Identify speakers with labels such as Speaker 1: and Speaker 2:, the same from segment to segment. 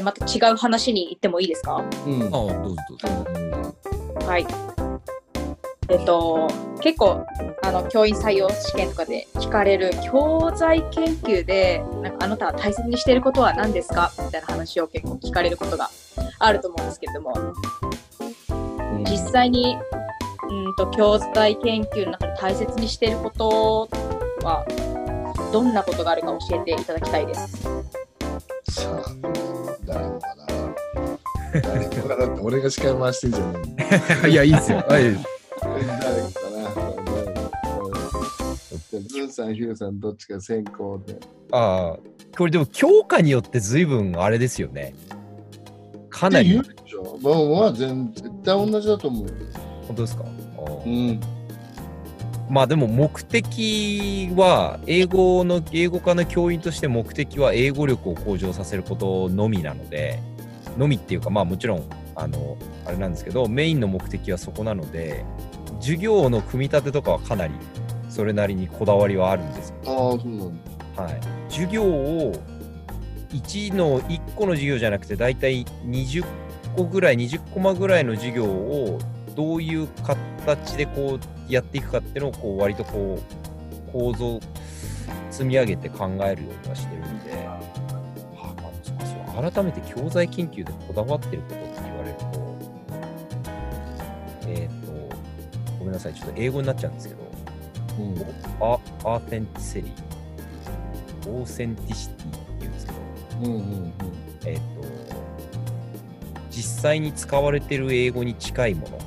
Speaker 1: でまた違う話に行ってもいいですか？
Speaker 2: うん
Speaker 3: ああ、どうぞどうぞ。
Speaker 1: はい。えっと、結構あの教員採用試験とかで聞かれる教材研究でなんかあなたは大切にしていることは何ですか？みたいな話を結構聞かれることがあると思うんですけれども
Speaker 2: うん
Speaker 1: 実際にうんと教材研究の中で大切にしていることはどんなことがあるか教えていただきたいです。
Speaker 2: 誰のかなって俺が司会回してんじゃね
Speaker 3: いや、いいですよ。はい。
Speaker 2: え誰かな。ズンさん、ヒューさん、どっちか先行で。
Speaker 3: ああ、これでも教科によって随分あれですよね。かなり。
Speaker 2: まあ、まあ、全絶対同じだと思うよ。
Speaker 3: 本当ですか
Speaker 2: うん。
Speaker 3: まあでも目的は英語の英語科の教員として目的は英語力を向上させることのみなのでのみっていうかまあもちろんあのあれなんですけどメインの目的はそこなので授業の組み立てとかはかなりそれなりにこだわりはあるんですよ。
Speaker 2: ああ、そうなんだ。
Speaker 3: はい、授業を1の1個の授業じゃなくて大体20個ぐらい20コマぐらいの授業をどういう形でこうやっていくかっていうのをこう割とこう構造積み上げて考えるようにはしてるんで、はあまあそうかそう改めて教材研究でこだわってることえっ、とごめんなさいちょっと英語になっちゃうんですけど
Speaker 2: うん。
Speaker 3: ア authenticity、authenticity っていうんですけど、
Speaker 2: うんうんうん。
Speaker 3: えっ、と、実際に使われてる英語に近いもの、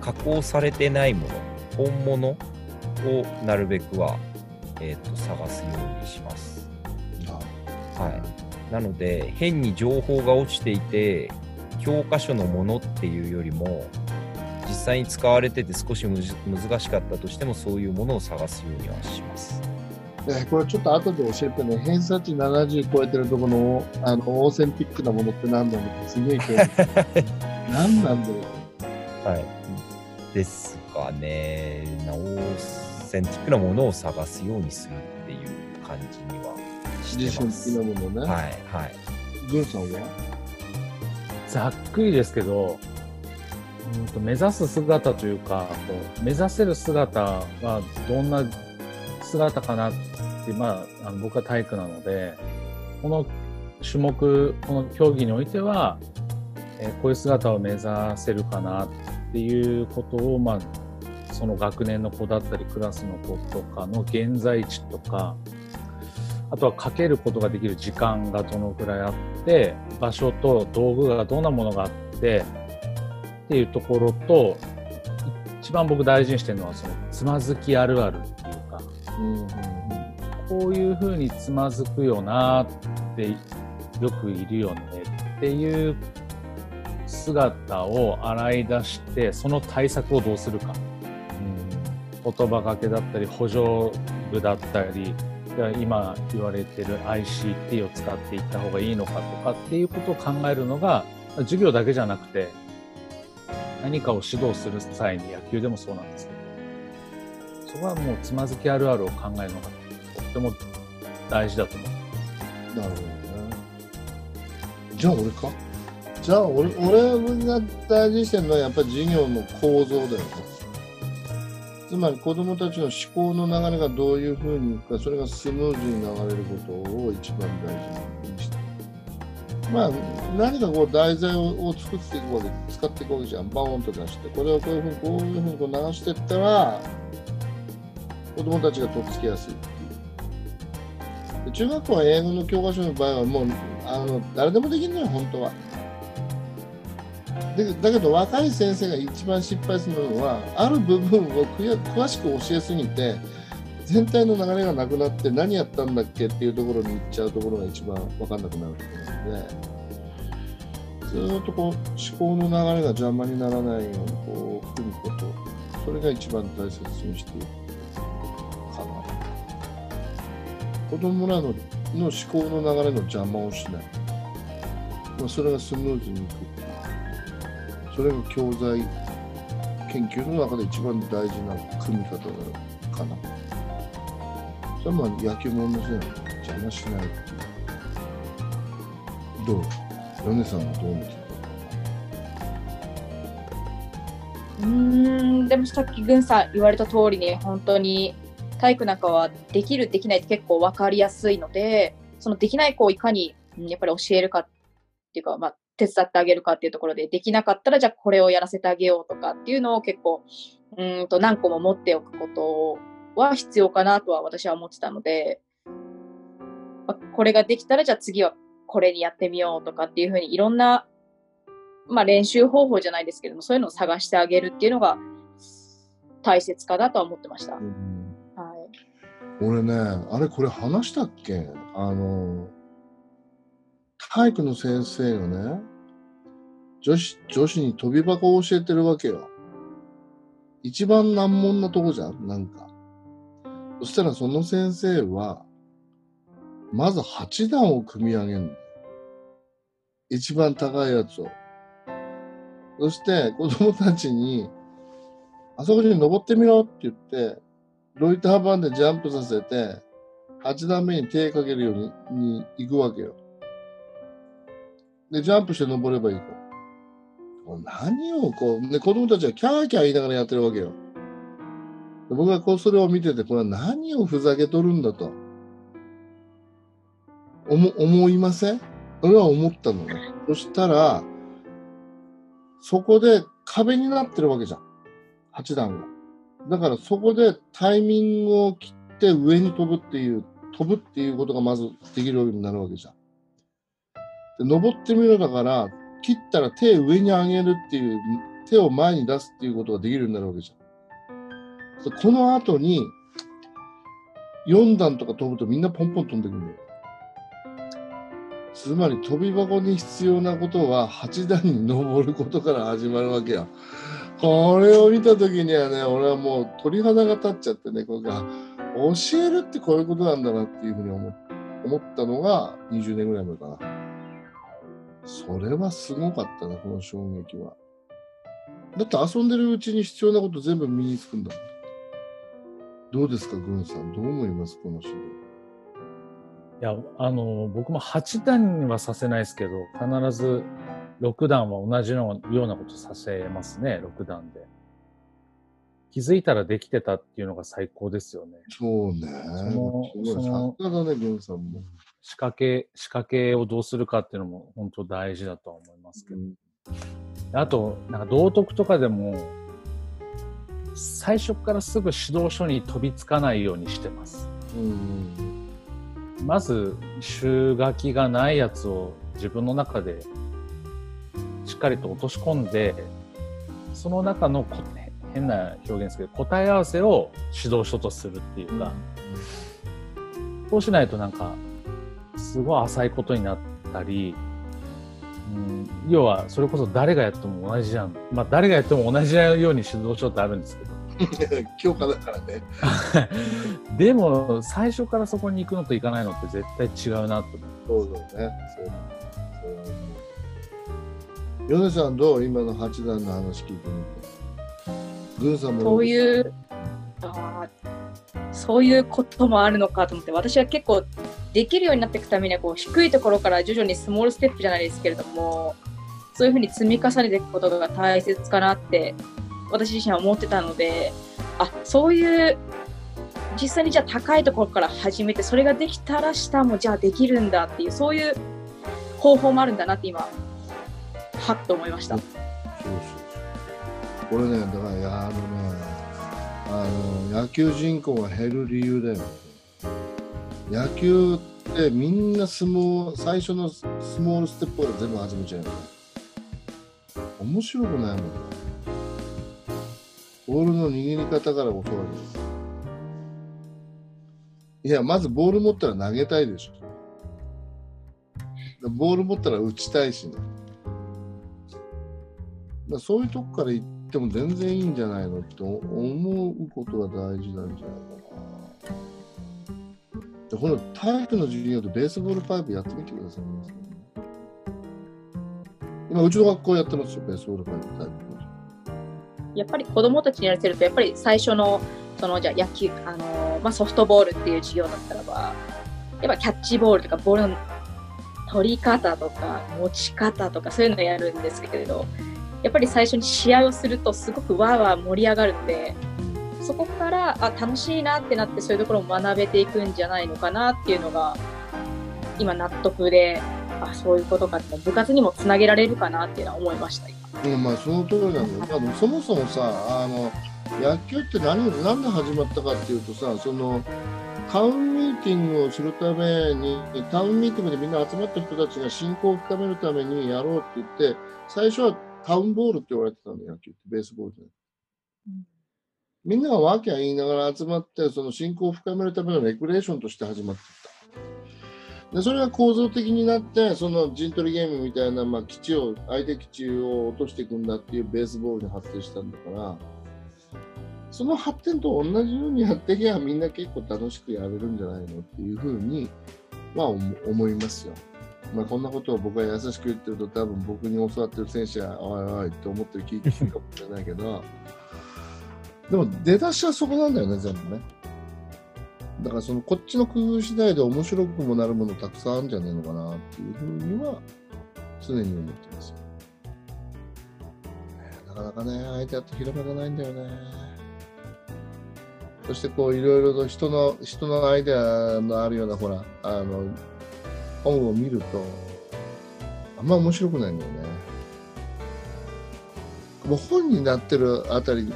Speaker 3: 加工されてないもの、本物をなるべくは、えっと探すようにします。はい。なので、変に情報が落ちていて、教科書のものっていうよりも、実際に使われてて少し難しかったとしても、そういうものを探すようにはします。
Speaker 2: えこれちょっと後で教えてね、偏差値70超えてるところのあのオーセンティックなものって何なのかすげえ興味 何なんだろう
Speaker 3: はい。ですかね、なオーセンティックなものを探すようにするっていう感じにはして
Speaker 2: 自
Speaker 3: ます。
Speaker 2: 身的なものね。
Speaker 3: はい、はい。
Speaker 2: グンさんは？
Speaker 4: ざっくりですけど、うんと目指す姿というか、こう目指せる姿はどんな姿かなって、まあ、あの僕は体育なので、この種目、この競技においては、えーこういう姿を目指せるかなっていうことを、まあ、その学年の子だったり、クラスの子とかの現在地とか、あとはかけることができる時間がどのくらいあって、場所と道具がどんなものがあって、っていうところと、一番僕大事にしてるのは、そのつまずきあるあるっていうか、
Speaker 2: うん
Speaker 4: こういうふうにつまずくよなってよくいるよねっていう姿を洗い出して、その対策をどうするか。言葉がけだったり補助具だったり今言われてる ICT を使っていった方がいいのかとかっていうことを考えるのが授業だけじゃなくて何かを指導する際に野球でもそうなんですけどそこはもうつまずきあるあるを考えるのがとっても大事だと思う。
Speaker 2: なるほどね。じゃあ俺か？じゃあ俺俺が大事にしてるのはやっぱり授業の構造だよね。つまり子どもたちの思考の流れがどういうふうにいくかそれがスムーズに流れることを一番大事にしてまあ何かこう題材を作っていくわけ使っていくわけじゃん。バーンと出してこれをこういうふうにこういうふうにこう流していったら子どもたちがとっつきやすいっていう。中学校は英語の教科書の場合はもうあの誰でもできるのよ本当は。でだけど若い先生が一番失敗するのはある部分を詳しく教えすぎて全体の流れがなくなって何やったんだっけっていうところに行っちゃうところが一番分かんなくなるところなので。ずっとこう思考の流れが邪魔にならないようにこう組むこと。それが一番大切にしていくかな。子供らのの思考の流れの邪魔をしない、まあ、それがスムーズにいく。それが教材研究の中で一番大事な組み方かな。それはまあ野球も同じだよね。邪魔しないっていう。どう？米さんはどう見て
Speaker 1: うんでもさっき軍さん言われた通りに本当に体育なんかはできるできないって結構分かりやすいのでそのできない子をいかにやっぱり教えるかっていうか、まあ、手伝ってあげるかっていうところでできなかったらじゃあこれをやらせてあげようとかっていうのを結構うーんと何個も持っておくことは必要かなとは私は思ってたので、まあこれができたらじゃあ次はこれにやってみようとかっていうふうにいろんなまあ、練習方法じゃないですけども、そういうのを探してあげるっていうのが大切かなとは思ってました。はい。
Speaker 2: 俺ね、あれこれ話したっけ？あの、体育の先生がね、女子、女子に飛び箱を教えてるわけよ。一番難問なとこじゃんなんか。そしたらその先生は、まず8段を組み上げるの。一番高いやつを。そして子供たちに、あそこに登ってみろって言って、ロイター板でジャンプさせて、8段目に手かけるようにに行くわけよ。で、ジャンプして登ればいいから。もう何をこう、ね、子供たちはキャーキャー言いながらやってるわけよ。で僕はこうそれを見てて、これは何をふざけとるんだと。思思いません？俺は思ったのね。そしたら、そこで壁になってるわけじゃん。8段が。だからそこでタイミングを切って上に飛ぶっていう、飛ぶっていうことがまずできるようになるわけじゃん。登ってみろだから、切ったら手上に上げるっていう、手を前に出すっていうことができるようになるわけじゃん。この後に、4段とか飛ぶとみんなポンポン飛んでくるんだよ。つまり飛び箱に必要なことは8段に登ることから始まるわけや。これを見た時にはね、俺はもう鳥肌が立っちゃってね、これが教えるってこういうことなんだなっていうふうに思ったのが20年ぐらい前かな。それはすごかったな、この衝撃は。だって遊んでるうちに必要なこと全部身につくんだもん。どうですか、グンさん。どう思いますこの指導？
Speaker 4: いや、あの、僕も8段にはさせないですけど、必ず6段は同じのようなことさせますね、6段で。気づいたらできてたっていうのが最高ですよね。
Speaker 2: そうね。
Speaker 4: その
Speaker 2: さすがだね、グンさんも。
Speaker 4: 仕掛け、仕掛けをどうするかっていうのも本当大事だとは思いますけど。
Speaker 2: うん
Speaker 4: あと、なんか道徳とかでも、最初からすぐ指導書に飛びつかないようにしてます。
Speaker 2: うん
Speaker 4: まず、集書きがないやつを自分の中でしっかりと落とし込んで、その中のこ変な表現ですけど、答え合わせを指導書とするっていうか、そうしないとなんか、すごい浅いことになったり、うん、要は、それこそ誰がやっても同じじゃん。まあ、誰がやっても同じように指導書ってあるんですけど。
Speaker 2: 強化だからね。
Speaker 4: でも、最初からそこに行くのと行かないのって絶対違うなと思う。
Speaker 2: そうだね。そうさんどう今の八段の話聞いてみて。軍さんも。
Speaker 1: そういう、あーそういうこともあるのかと思って、私は結構できるようになっていくためにはこう低いところから徐々にスモールステップじゃないですけれども、そういうふうに積み重ねていくことが大切かなって私自身は思ってたので、あそういう実際にじゃあ高いところから始めて、それができたら下もじゃあできるんだっていう、そういう方法もあるんだなって今、はっと思いました。
Speaker 2: そうそうそう。これね、だから、あのね、あの、野球人口が減る理由だよね。野球ってみんな相撲、最初のスモールステップから全部始めちゃうよね。面白くないもんね。ボールの握り方から教わる。いや、まずボール持ったら投げたいでしょ。ボール持ったら打ちたいしね。そういうとこから行っても全然いいんじゃないのって思うことが大事なんじゃないかな。でこの体育の授業でベースボールパイプやってみてください皆さん今、うちの学校やってますよ、ベースボールパイプタイプの。
Speaker 1: やっぱり子供たちにやらせると、やっぱり最初の、そのじゃ野球、あのまあ、ソフトボールっていう授業だったらば、やっぱキャッチボールとかボールの取り方とか持ち方とかそういうのやるんですけれどやっぱり最初に試合をするとすごくわーわー盛り上がるのでそこからあ楽しいなってなってそういうところを学べていくんじゃないのかなっていうのが今納得であそういうことかって部活にもつなげられるかなっていうのは思いました今。
Speaker 2: うん、まあその通りなんだよ。まあ、そもそもさ、あの野球って何何で始まったかっていうとさ、そのタウンミーティングをするために、タウンミーティングでみんな集まった人たちが信仰を深めるためにやろうって言って、最初はタウンボールって言われてたんだよ、野球って、ベースボールで。みんながワーキャー言いながら集まって、その信仰を深めるためのレクレーションとして始まっていった。でそれが構造的になって、その陣取りゲームみたいな、まあ、基地を、相手基地を落としていくんだっていうベースボールに発展したんだから、その発展と同じようにやっていけばみんな結構楽しくやれるんじゃないのっていうふうに、まあ思いますよ。まあこんなことを僕が優しく言ってると多分僕に教わってる選手はおいおいって思ってる聞いてるかもしれないけど、でも出だしはそこなんだよね、全部ね。だからそのこっちの工夫次第で面白くもなるものたくさんあるんじゃないのかなっていうふうには常に思ってますよ。なかなかね、相手だと広めがないんだよね。そしてこういろいろと人の人のアイデアのあるようなほらあの本を見るとあんま面白くないんだよね。もう本になってるあたり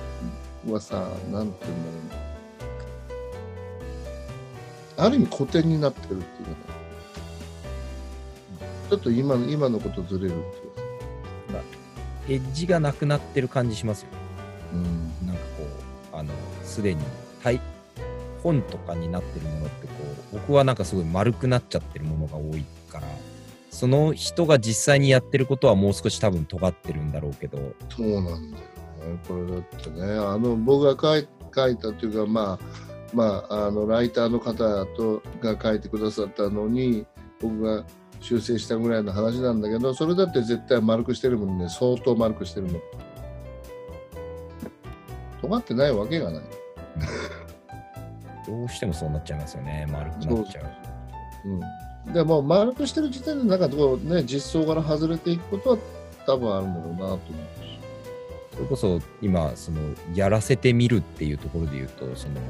Speaker 2: はさ、なんて言うんだろうな。ある意味古典になってるっていうかね。ちょっと今の今のことずれるっていうか。
Speaker 3: エッジがなくなってる感じしますよ。
Speaker 2: うん。
Speaker 3: なんかこう、あの、すでに対本とかになってるものってこう、僕はなんかすごい丸くなっちゃってるものが多いから、その人が実際にやってることはもう少し多分尖ってるんだろうけど、
Speaker 2: そうなんだよね。これだってね、あの僕が書い書いたというか、まあ、まあ、あのライターの方とが書いてくださったのに、僕が修正したぐらいの話なんだけど、それだって絶対丸くしてるもんね、相当丸くしてるもん。尖ってないわけがない。
Speaker 3: どうしてもそうなっちゃいますよね。丸くなっちゃう。
Speaker 2: うん、でも丸くしてる時点でなんかこう、ね、実装から外れていくことは多分あるんだろうなと思うし。
Speaker 3: それこそ今、その、やらせてみるっていうところで言うと、その、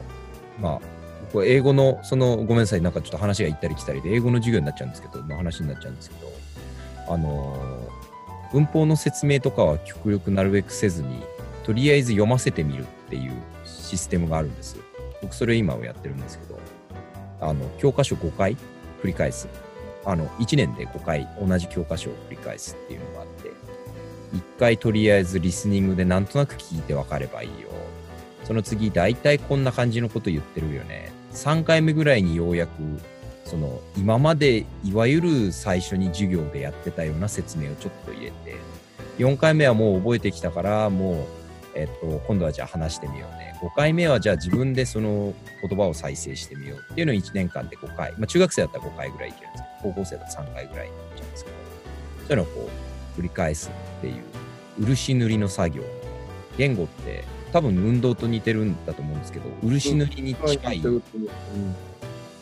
Speaker 3: まあ、僕は英語の、その、ごめんなさい、なんかちょっと話が行ったり来たりで、英語の授業になっちゃうんですけど、の話になっちゃうんですけど、あの、文法の説明とかは極力なるべくせずに、とりあえず読ませてみるっていうシステムがあるんです。僕、それ今をやってるんですけど、あの、教科書5回繰り返す。あの、1年で5回同じ教科書を繰り返すっていうのがあって、一回とりあえずリスニングでなんとなく聞いて分かればいいよ。その次、大体こんな感じのこと言ってるよね。3回目ぐらいにようやく、その、今までいわゆる最初に授業でやってたような説明をちょっと入れて、4回目はもう覚えてきたから、もう、えっと、今度はじゃあ話してみようね。5回目はじゃあ自分でその言葉を再生してみようっていうのを1年間で5回。まあ中学生だったら5回ぐらいいけるんですけど、高校生だったら3回ぐらいいっちゃうんですけど、そういうのをこう繰り返すっていう漆塗りの作業。言語って多分運動と似てるんだと思うんですけど、漆塗りに近い、
Speaker 2: うん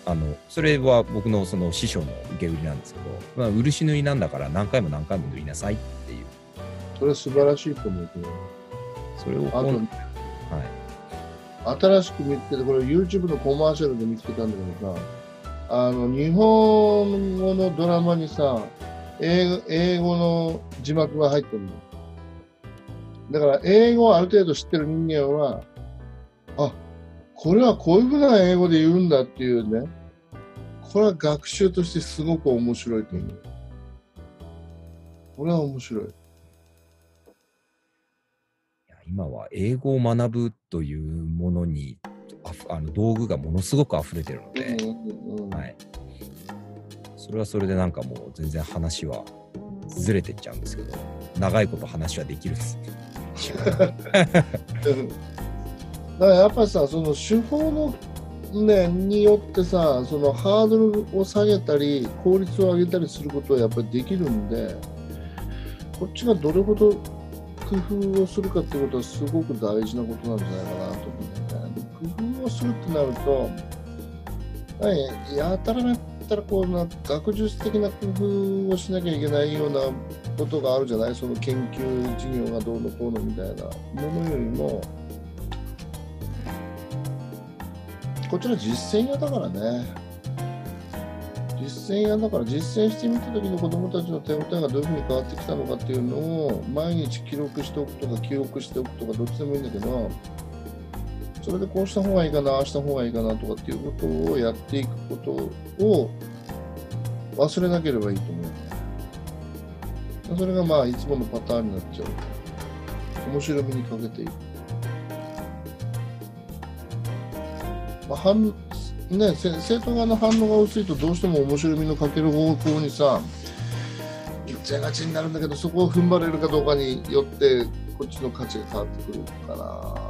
Speaker 3: あの、それは僕のその師匠の受け売りなんですけど、まあ漆塗りなんだから何回も何回も塗りなさいっていう、
Speaker 2: それ素晴らしいと思うけど。
Speaker 3: それを
Speaker 2: あと、
Speaker 3: こう、はい。
Speaker 2: 新しく見つけて、これ YouTube のコマーシャルで見つけたんだけどさ、あの、日本語のドラマにさ、英語英語の字幕が入ってるの。だから、英語をある程度知ってる人間は、あ、これはこういうふうな英語で言うんだっていうね、これは学習としてすごく面白いと思う。これは面白い。
Speaker 3: いや今は英語を学ぶというものにあの道具がものすごく溢れてるので、
Speaker 2: うんうんうん
Speaker 3: はい、それはそれでなんかもう全然話はずれてっちゃうんですけど長いこと話はできるんです。
Speaker 2: だからやっぱりさその手法の、ね、によってさそのハードルを下げたり効率を上げたりすることはやっぱりできるんでこっちがどれほど工夫をするかってことはすごく大事なことなんじゃないかなと思うんだよね。工夫をするってなるとやたらめっったらこうな学術的な工夫をしなきゃいけないようなことがあるじゃない？その研究事業がどうのこうのみたいなものよりもこちの実践屋だからね。実践屋だから実践してみた時の子どもたちの手応えがどういうふうに変わってきたのかっていうのを毎日記録しておくとか記録しておくとかどっちでもいいんだけどそれでこうした方がいいかなああした方がいいかなとかっていうことをやっていくことを忘れなければいいと思う。それがまあいつものパターンになっちゃう。面白みにかけていく。まあ、反ね、せ生徒側の反応が薄いとどうしても面白みのかける方向にさ行っちゃいがちになるんだけどそこを踏ん張れるかどうかによってこっちの価値が変わってくるかな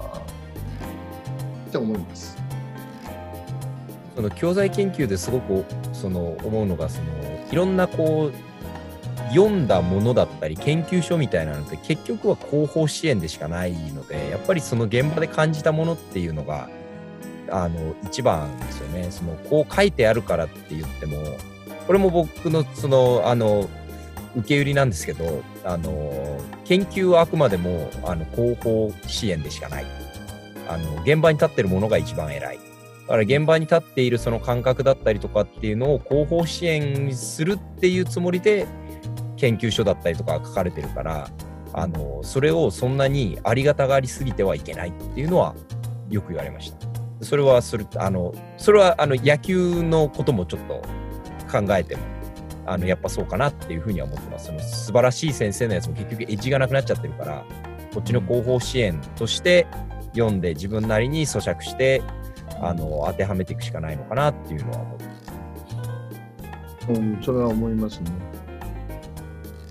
Speaker 2: って思います。
Speaker 3: その教材研究ですごくその思うのがそのいろんなこう読んだものだったり研究書みたいなのって結局は広報支援でしかないのでやっぱりその現場で感じたものっていうのがあの一番ですよね。そのこう書いてあるからって言ってもこれも僕のそのあの受け売りなんですけどあの研究はあくまでもあの広報支援でしかない。あの現場に立ってるものが一番偉い。だから現場に立っているその感覚だったりとかっていうのを広報支援するっていうつもりで研究書だったりとか書かれてるからあのそれをそんなにありがたがりすぎてはいけないっていうのはよく言われました。それはそれあのそれはあの野球のこともちょっと考えてもあのやっぱそうかなっていうふうには思ってます。その素晴らしい先生のやつも結局エッジがなくなっちゃってるからこっちの広報支援として読んで自分なりに咀嚼してあの当てはめていくしかないのかなっていうのは思って
Speaker 2: うん、それは思いますね。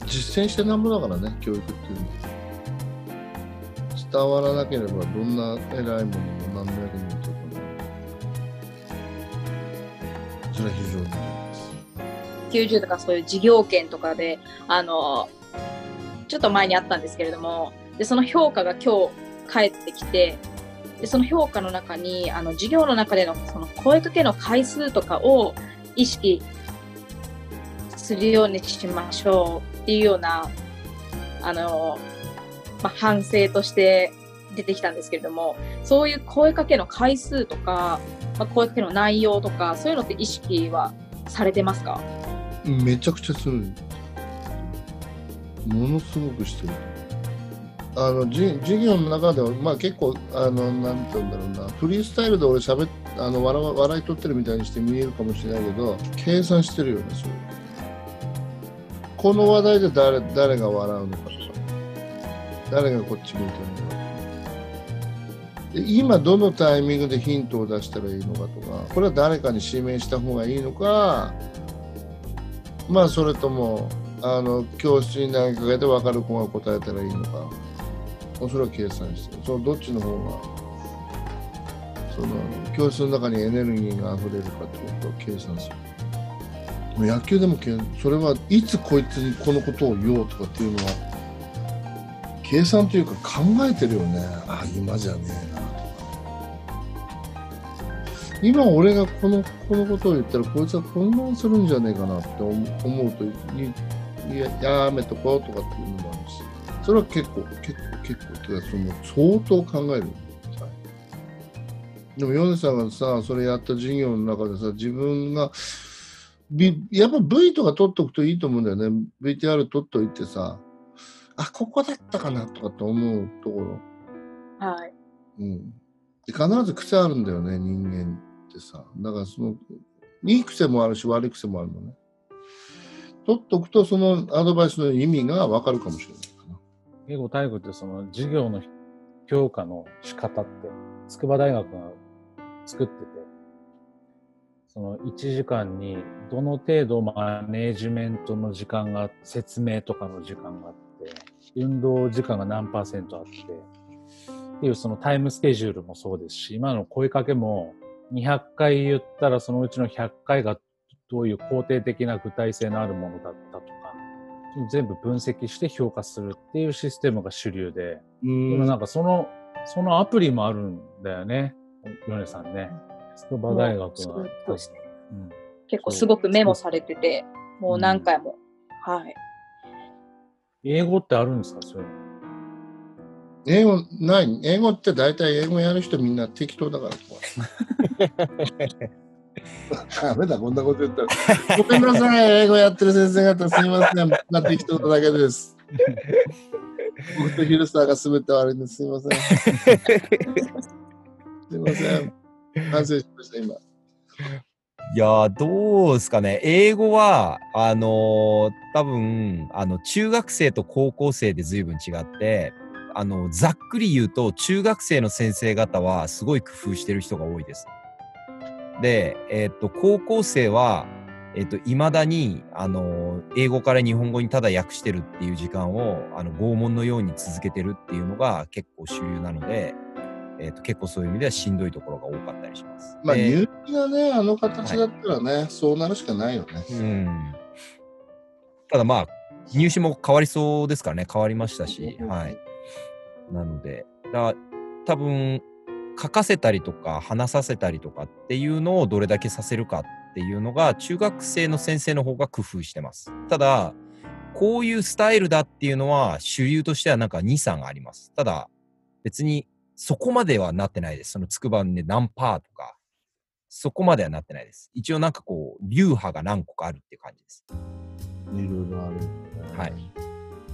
Speaker 2: 実践してなんぼだからね、教育っていうのは。伝わらなければどんな偉いものも何の役にも立たない。それは非常に思います。
Speaker 1: 90とかそういう事業権とかで、あの、ちょっと前にあったんですけれども、で、その評価が今日返ってきて、で、その評価の中に、あの、事業の中でのその声かけの回数とかを意識するようにしましょうっていうような、あの、まあ、反省として出てきたんですけれども、そういう声かけの回数とか、まあ、声かけの内容とか、そういうのって意識はされてますか？
Speaker 2: めちゃくちゃする。ものすごくしてる。あの授業の中では、まあ、結構あのなんて言うんだろうな。フリースタイルで俺しゃべあの笑笑い取ってるみたいにして見えるかもしれないけど計算してるよねそれこの話題で誰誰が笑うのかとか。誰がこっち向いてるのかで今どのタイミングでヒントを出したらいいのかとか。これは誰かに指名した方がいいのか。まあそれともあの教室に投げかけて分かる子が答えたらいいのか。それは計算してそのどっちの方がその教室の中にエネルギーが溢れるかってことを計算する。野球でもそれはいつこいつにこのことを言おうとかっていうのは計算というか考えてるよね。あ今じゃねえなとか今俺がこのこのことを言ったらこいつは混乱するんじゃねえかなって思うといややめとこうとかっていうのもあるし。それは結構結構結構ってその相当考える。でも米さんがさそれやった授業の中でさ自分がびやっぱ V とか取っとくといいと思うんだよね。VTR 取っといてさあここだったかなとかって思うところ。
Speaker 1: はい。
Speaker 2: うん、で必ず癖あるんだよね人間ってさ。だからそのいい癖もあるし悪い癖もあるのね。取っとくとそのアドバイスの意味が分かるかもしれないかな
Speaker 4: 結構体育ってその授業の評価の仕方って筑波大学が作っててその1時間にどの程度マネージメントの時間が説明とかの時間があって運動時間が何パーセントあってっていうそのタイムスケジュールもそうですし今の声かけも200回言ったらそのうちの100回がどういう肯定的な具体性のあるものだっ全部分析して評価するっていうシステムが主流で、今なんかその、そのアプリもあるんだよね、ヨネさんね。筑波大学
Speaker 1: そう
Speaker 4: ん
Speaker 1: 結構すごくメモされてて、もう何回も。はい。
Speaker 4: 英語ってあるんですか？それ。
Speaker 2: 英語ない英語って大体英語やる人みんな適当だから。ダメだ、こんなこと言ったら。ごめんなさい、英語やってる先生方、すみません。みんな適当なだけです。僕とヒルサーが全て悪いんです。すみません。すみません。反省しました、今。
Speaker 3: いやー、どうですかね。英語は、あのー多分、あの、中学生と高校生で随分違って、あの、ざっくり言うと、中学生の先生方はすごい工夫してる人が多いです。で、えっと、高校生は、えっと、未だに、あのー英語から日本語にただ訳してるっていう時間を、あの、拷問のように続けてるっていうのが結構主流なので、えっと、結構そういう意味ではしんどいところが多かったりします。
Speaker 2: まあ、
Speaker 3: で
Speaker 2: 入試がね、あの形だったらね、そうなるしかないよね。
Speaker 3: うんただまあ、入試も変わりそうですからね、変わりましたし、はい。なので、だ多分書かせたりとか話させたりとかっていうのをどれだけさせるかっていうのが、中学生の先生の方が工夫してます。ただ、こういうスタイルだっていうのは主流としてはなんか2、3あります。ただ、別にそこまではなってないです。その筑波で何パーとか、そこまではなってないです。一応なんかこう、流派が何個かあるっていう感じです。
Speaker 2: いろいろある、ね。
Speaker 3: はい。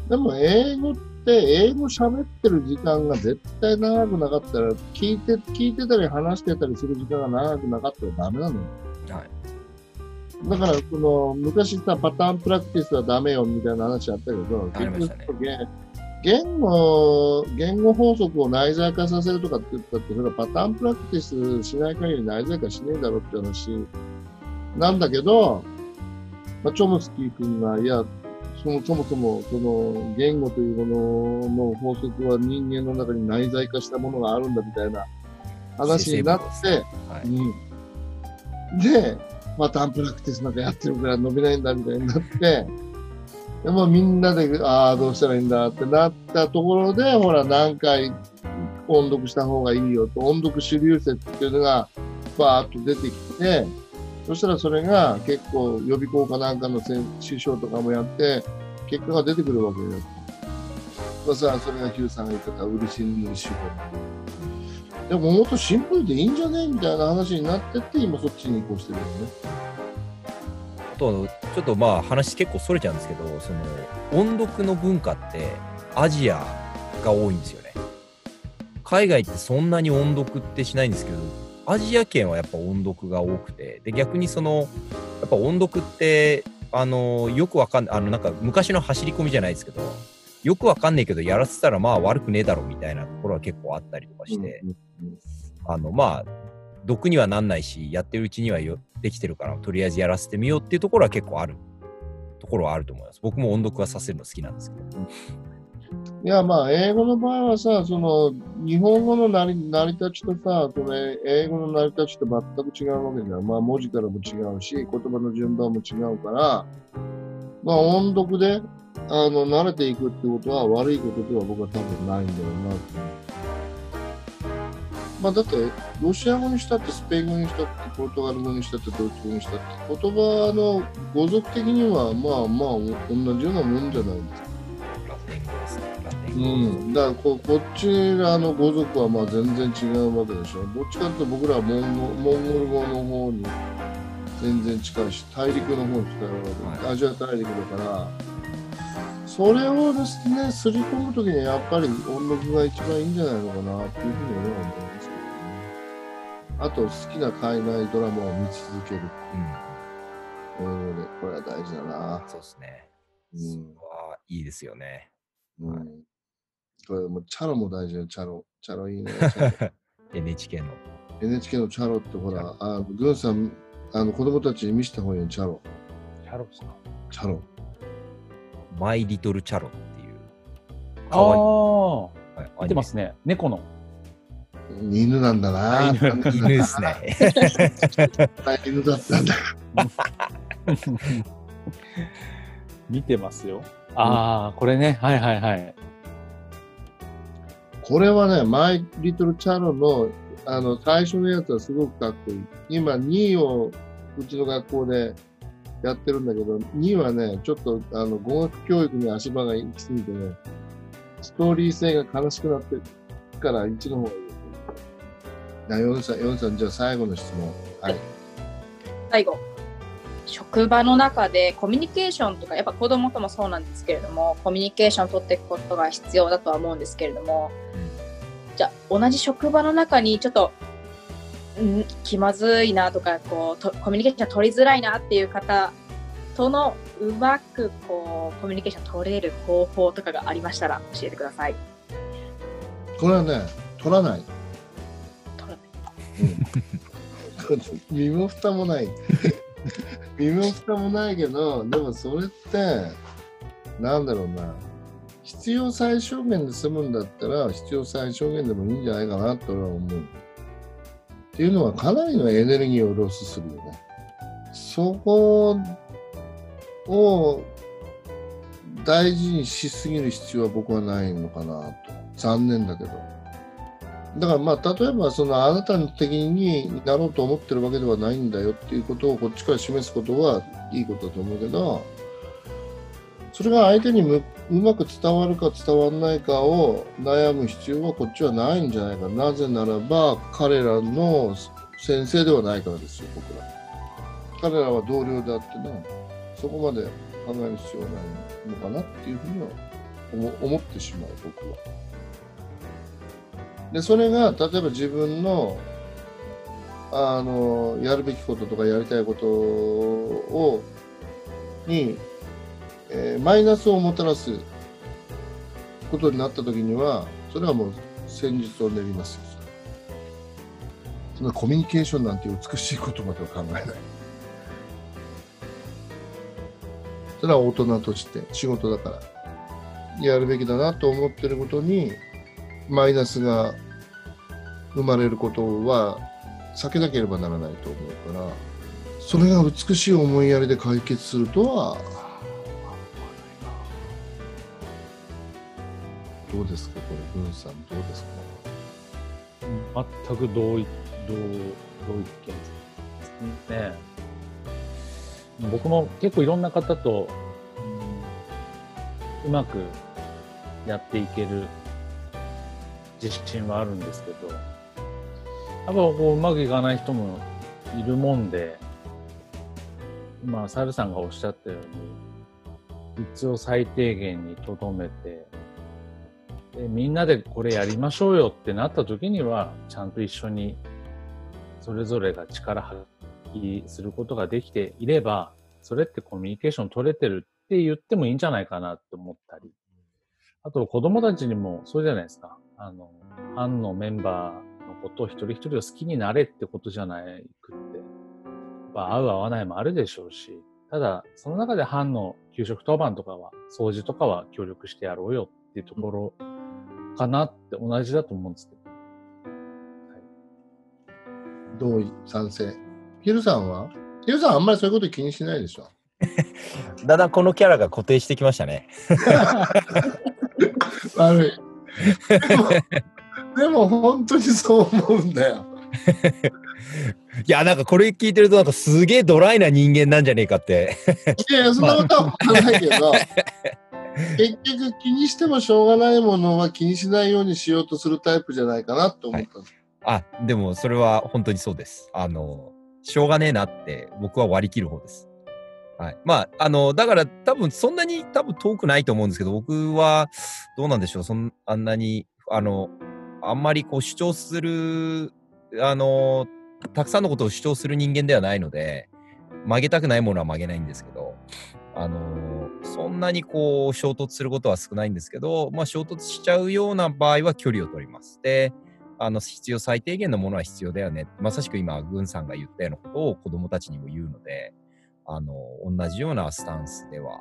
Speaker 2: でも、英語って、英語喋ってる時間が絶対長くなかったら、聞いて、聞いてたり話してたりする時間が長くなかったらダメなのよ。
Speaker 3: はい。
Speaker 2: だから、その、昔さ、パターンプラクティスはダメよみたいな話あったけど、
Speaker 3: ありましたね
Speaker 2: 言言語、言語法則を内在化させるとかって言ったって、それはパターンプラクティスしない限り内在化しねえだろって話なんだけど、まあ、チョムスキー君が、いや、そもそもそも、その、言語というものの法則は人間の中に内在化したものがあるんだみたいな話になって、
Speaker 3: はい。
Speaker 2: うん。で、パターンプラクティスなんかやってるから伸びないんだみたいになって、でもみんなで、ああ、どうしたらいいんだってなったところで、ほら、何回音読した方がいいよと、音読主流説っていうのが、バーッと出てきて、そしたらそれが結構予備校かなんかの先師匠とかもやって、結果が出てくるわけよ。まあさ、それがヒューさんが言ってた漆塗り手法。でももっとシンプルでいいんじゃねみたいな話になってって、今そっちに移行してるよね。
Speaker 3: あと、ちょっとまあ話結構それちゃうんですけど、その音読の文化ってアジアが多いんですよね。海外ってそんなに音読ってしないんですけど、アジア圏はやっぱ音読が多くて、で逆にその、やっぱ音読って、あの、よくわかんない、あの、なんか昔の走り込みじゃないですけど、よくわかんないけど、やらせたらまあ悪くねえだろみたいなところは結構あったりとかして、
Speaker 2: うんうん
Speaker 3: あの、まあ、毒にはなんないし、やってるうちにはよできてるから、とりあえずやらせてみようっていうところは結構あるところはあると思います。僕も音読はさせるの好きなんですけど。
Speaker 2: いや、まあ、英語の場合はさ、その、日本語の成り成り立ちとさ、その英語の成り立ちと全く違うわけじゃん。まあ、文字からも違うし、言葉の順番も違うから、まあ、音読で、あの、慣れていくってことは悪いことでは僕は多分ないんだろうなと思う。まあ、だって、ロシア語にしたって、スペイン語にしたって、ポルトガル語にしたって、ドイツ語にしたって、言葉の語族的には、まあまあ、同じようなもんじゃないですか。
Speaker 3: ラテン語ですね。ラテン
Speaker 2: う
Speaker 3: 語。
Speaker 2: ん、だからここっちらの語族はまあ全然違うわけでしょ。どっちかっていうと僕らはモンゴモンゴル語の方に全然近いし、大陸の方に近いわけで、
Speaker 3: はい
Speaker 2: アジア大陸だから、それをですね、すり込むときにはやっぱり音読が一番いいんじゃないのかなっていうふうに俺は思いますけどね。あと好きな海外ドラマを見続ける。英語で。これは大事だな
Speaker 3: うん。。そうですね。
Speaker 2: うん
Speaker 3: いいですよね。
Speaker 2: うん。これもうチャロも大事よ、チャロ。チャロいいね。
Speaker 3: NHK の。
Speaker 2: NHK のチャロってほら、あグンさん、あの子供たちに見せた方がいいよ、チャロ。
Speaker 4: キャロですか？
Speaker 2: チャロ。
Speaker 3: マイ・リトル・チャロっていう。
Speaker 4: あ
Speaker 3: かわいい。
Speaker 4: あ
Speaker 3: はい
Speaker 4: ー、見てますね。猫の。
Speaker 2: 犬なんだな。
Speaker 4: 犬
Speaker 3: 犬ですね。
Speaker 2: 犬だったんだ。
Speaker 4: 見てますよ。ああ、これね。はいはいはい。
Speaker 2: これはね、マイ・リトル・チャロのあの最初のやつはすごくかっこいい。今、2位をうちの学校でやってるんだけど、2はね、ちょっとあの語学教育に足場が行き過ぎてね、ストーリー性が悲しくなってるから1の方がいい。じゃあ4さん、4さん、じゃあ最後の質問。はい。
Speaker 1: 最後職場の中でコミュニケーションとかやっぱ子供ともそうなんですけれどもコミュニケーションを取っていくことが必要だとは思うんですけれども、じゃあ同じ職場の中にちょっとん気まずいなとかこうとコミュニケーション取りづらいなっていう方とのうまくこうコミュニケーション取れる方法とかがありましたら教えてください。
Speaker 2: これはね、取らない。
Speaker 1: 取らない
Speaker 2: うん、身も蓋もない。身も蓋もないけど、でもそれって、なんだろうな。必要最小限で済むんだったら、必要最小限でもいいんじゃないかなと俺は思う。っていうのは、かなりのエネルギーをロスするよね。そこを大事にしすぎる必要は僕はないのかなと。残念だけど。だからまあ例えばそのあなたの敵になろうと思ってるわけではないんだよっていうことをこっちから示すことはいいことだと思うけどそれが相手にうまく伝わるか伝わらないかを悩む必要はこっちはないんじゃないかなぜならば彼らの先生ではないからですよ僕ら彼らは同僚であってねそこまで考える必要はないのかなっていうふうには思ってしまう僕は。でそれが例えば自分のあのやるべきこととかやりたいことをに、えーマイナスをもたらすことになった時にはそれはもう戦術を練ります。そんなコミュニケーションなんて美しいことまでは考えない。それは大人として仕事だからやるべきだなと思ってることにマイナスが生まれることは避けなければならないと思うからそれが美しい思いやりで解決するとはどうですか？これ文さんどうですか？
Speaker 4: 全く同意、同同意見ですね。僕も結構いろんな方と、うんうまくやっていける自信はあるんですけど、やっぱこううまくいかない人もいるもんで、今、サルさんがおっしゃったように、必要最低限にとどめて、でみんなでこれやりましょうよってなった時には、ちゃんと一緒にそれぞれが力発揮することができていれば、それってコミュニケーション取れてるって言ってもいいんじゃないかなって思ったり。あと子供たちにもそうじゃないですか。あの、班のメンバーのことを一人一人を好きになれってことじゃないくって。やっぱ合う合わないもあるでしょうし、ただ、その中で班の給食当番とかは、掃除とかは協力してやろうよっていうところかなって同じだと思うんですけど。
Speaker 2: 同意賛成ヒルさんは？ヒルさんあんまりそういうこと気にしないでしょ？
Speaker 3: だんだんこのキャラが固定してきましたね。
Speaker 2: 悪いでもでも本当にそう思うんだよ
Speaker 3: いや、なんかこれ聞いてると、なんかすげえドライな人間なんじゃねえかって。
Speaker 2: いやいやそんなことは思わないけど結局気にしてもしょうがないものは気にしないようにしようとするタイプじゃないかなと思ったんです、
Speaker 3: あ、でもそれは本当にそうです。あの、しょうがねえなって僕は割り切る方です。はい。まあ、あの、だから多分そんなに多分遠くないと思うんですけど、僕はどうなんでしょう、そんあんなに、あの、あんまりこう主張する、あの、たくさんのことを主張する人間ではないので、曲げたくないものは曲げないんですけど、あの、そんなにこう衝突することは少ないんですけど、まあ衝突しちゃうような場合は距離を取ります。で、あの必要最低限のものは必要だよね。まさしく今、軍さんが言ったようなことを子供たちにも言うので、あの、同じようなスタンスでは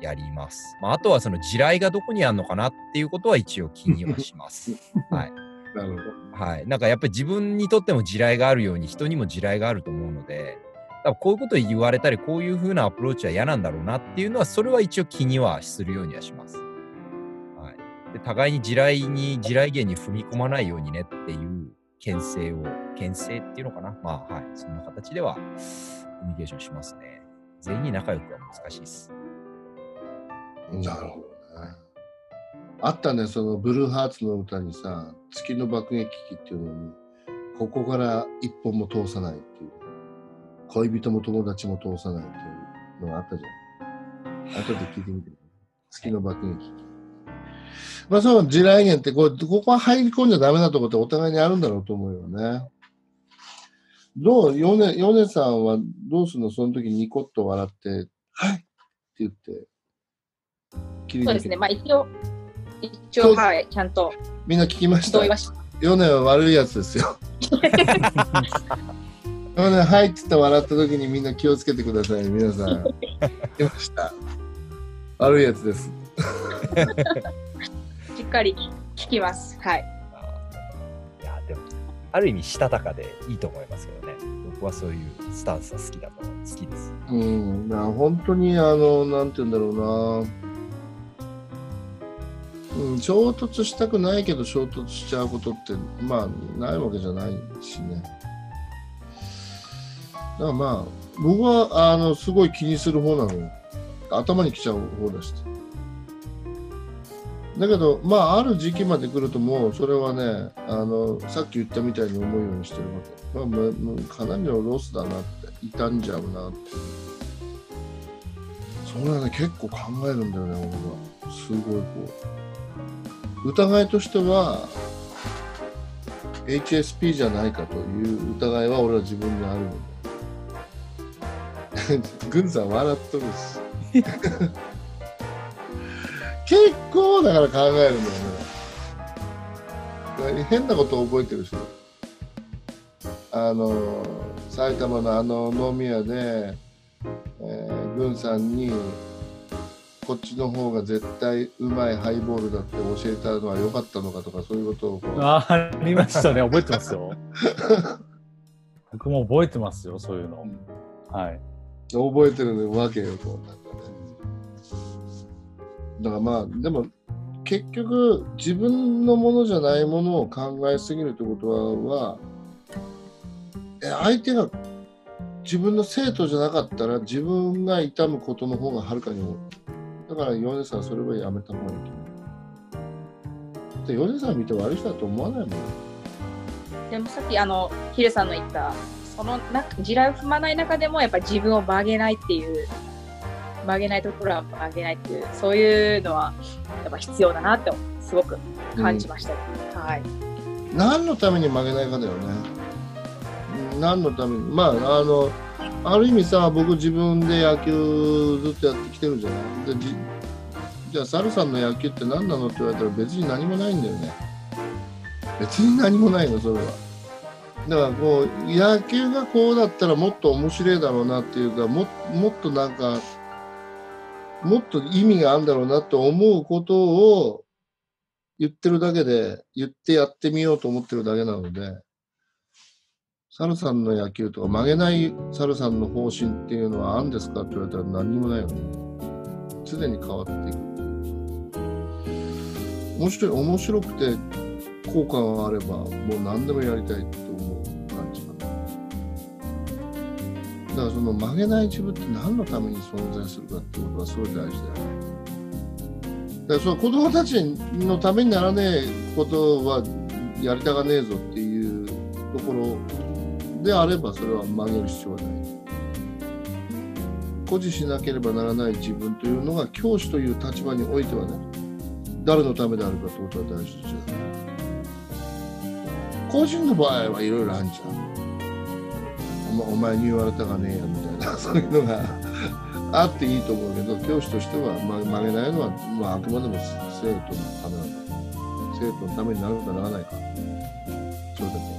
Speaker 3: やります。まあ、あとはその地雷がどこにあるのかなっていうことは一応気にはします。はい。
Speaker 2: なるほど
Speaker 3: はい。なんかやっぱり自分にとっても地雷があるように人にも地雷があると思うので、多分こういうことを言われたり、こういう風なアプローチは嫌なんだろうなっていうのは、それは一応気にはするようにはします。はい。で、互いに地雷に、地雷源に踏み込まないようにねっていう牽制を、牽制っていうのかな。まあ、はい。そんな形ではコミュニケーションしますね。全員に仲良くは難しいです。
Speaker 2: なるほどね。あったね、そのブルーハーツの歌にさ、月の爆撃機っていうのに、ここから一本も通さないっていう、恋人も友達も通さないっていうのがあったじゃん。後で聞いてみて。月の爆撃機。まあその地雷原ってこう、ここは入り込んじゃダメなとこってお互いにあるんだろうと思うよね。どう、ヨネ、ヨネさんはどうするの？その時ニコッと笑って、はいって言って、切り抜け
Speaker 1: そうですね。まあ一応、一応、はい、ちゃんと
Speaker 2: みんな聞きました？ヨネは悪いやつですよ。ヨネ、はいって言って笑った時にみんな気をつけてください、皆さん。聞きました？悪いやつです。
Speaker 1: しっかり聞きます。はい。
Speaker 3: いや、でも、ある意味、したたかでいいと思いますけどね。僕はそういうスタンスは好きだと思う。好きです。
Speaker 2: うん、本当にあの、なんて言うんだろうな。うん、衝突したくないけど衝突しちゃうことって、まあ、ないわけじゃないしね。だからまあ、僕は、あの、すごい気にする方なのよ。頭にきちゃう方だし。だけど、まあ、ある時期まで来るともう、それはね、あの、さっき言ったみたいに思うようにしてるわけ。まあ、もうかなりのロスだなって、傷んじゃうなって。それはね、結構考えるんだよね、俺は。すごいこう。疑いとしては、HSP じゃないかという疑いは俺は自分にあるので。軍さん笑っとるし。結構だから考えるんだよね。変なことを覚えてるし。あの、埼玉のあの飲み屋で、えー、軍さんに、こっちの方が絶対うまいハイボールだって教えたのは良かったのかとかそういうことを
Speaker 4: あありましたね。覚えてますよ。僕も覚えてますよ、そういうの。はい。
Speaker 2: 覚えてるのわけよこうなんかねだからまあでも結局自分のものじゃないものを考えすぎるってことは相手が自分の生徒じゃなかったら自分が痛むことの方がはるかに多い。だから米津さんそれはやめた方がいいと思う。で米さん見て悪い人だと思わないもん。
Speaker 1: でもさっきあのヒルさんの言ったそのな地雷を踏まない中でもやっぱ自分を曲げないっていう曲げないところは曲げないっていうそういうのはやっぱ必要だなってすごく感じました、はい
Speaker 2: 何のために曲げないかだよね。何のためにまああのある意味さ僕自分で野球ずっとやってきてるじゃない。でじじゃあサルさんの野球って何なのって言われたら別に何もないんだよね。別に何もないのそれは。だからこう野球がこうだったらもっと面白いだろうなっていうかももっとなんかもっと意味があるんだろうなと思うことを言ってるだけで、言ってやってみようと思ってるだけなので、サルさんの野球とか曲げないサルさんの方針っていうのはあるんですかって言われたら何にもないよね。常に変わっていく。面白い、面白くて効果があれば、もう何でもやりたいと思う感じかな。だからその曲げない自分って何のために存在するかってことはすごい大事だよね。だからその子供たちのためにならねえことはやりたがねえぞっていうところであればそれは曲げる必要はない。誇示しなければならない自分というのが教師という立場においてはね誰のためであるかってことは大事ですよね。個人の場合はいろいろあるじゃん。お前に言われたかねえよみたいな そういうのがあっていいと思うけど教師としてはま曲げないのは、まあ、あくまでも生徒のためなんだ。生徒のためになるかならないか。それだけ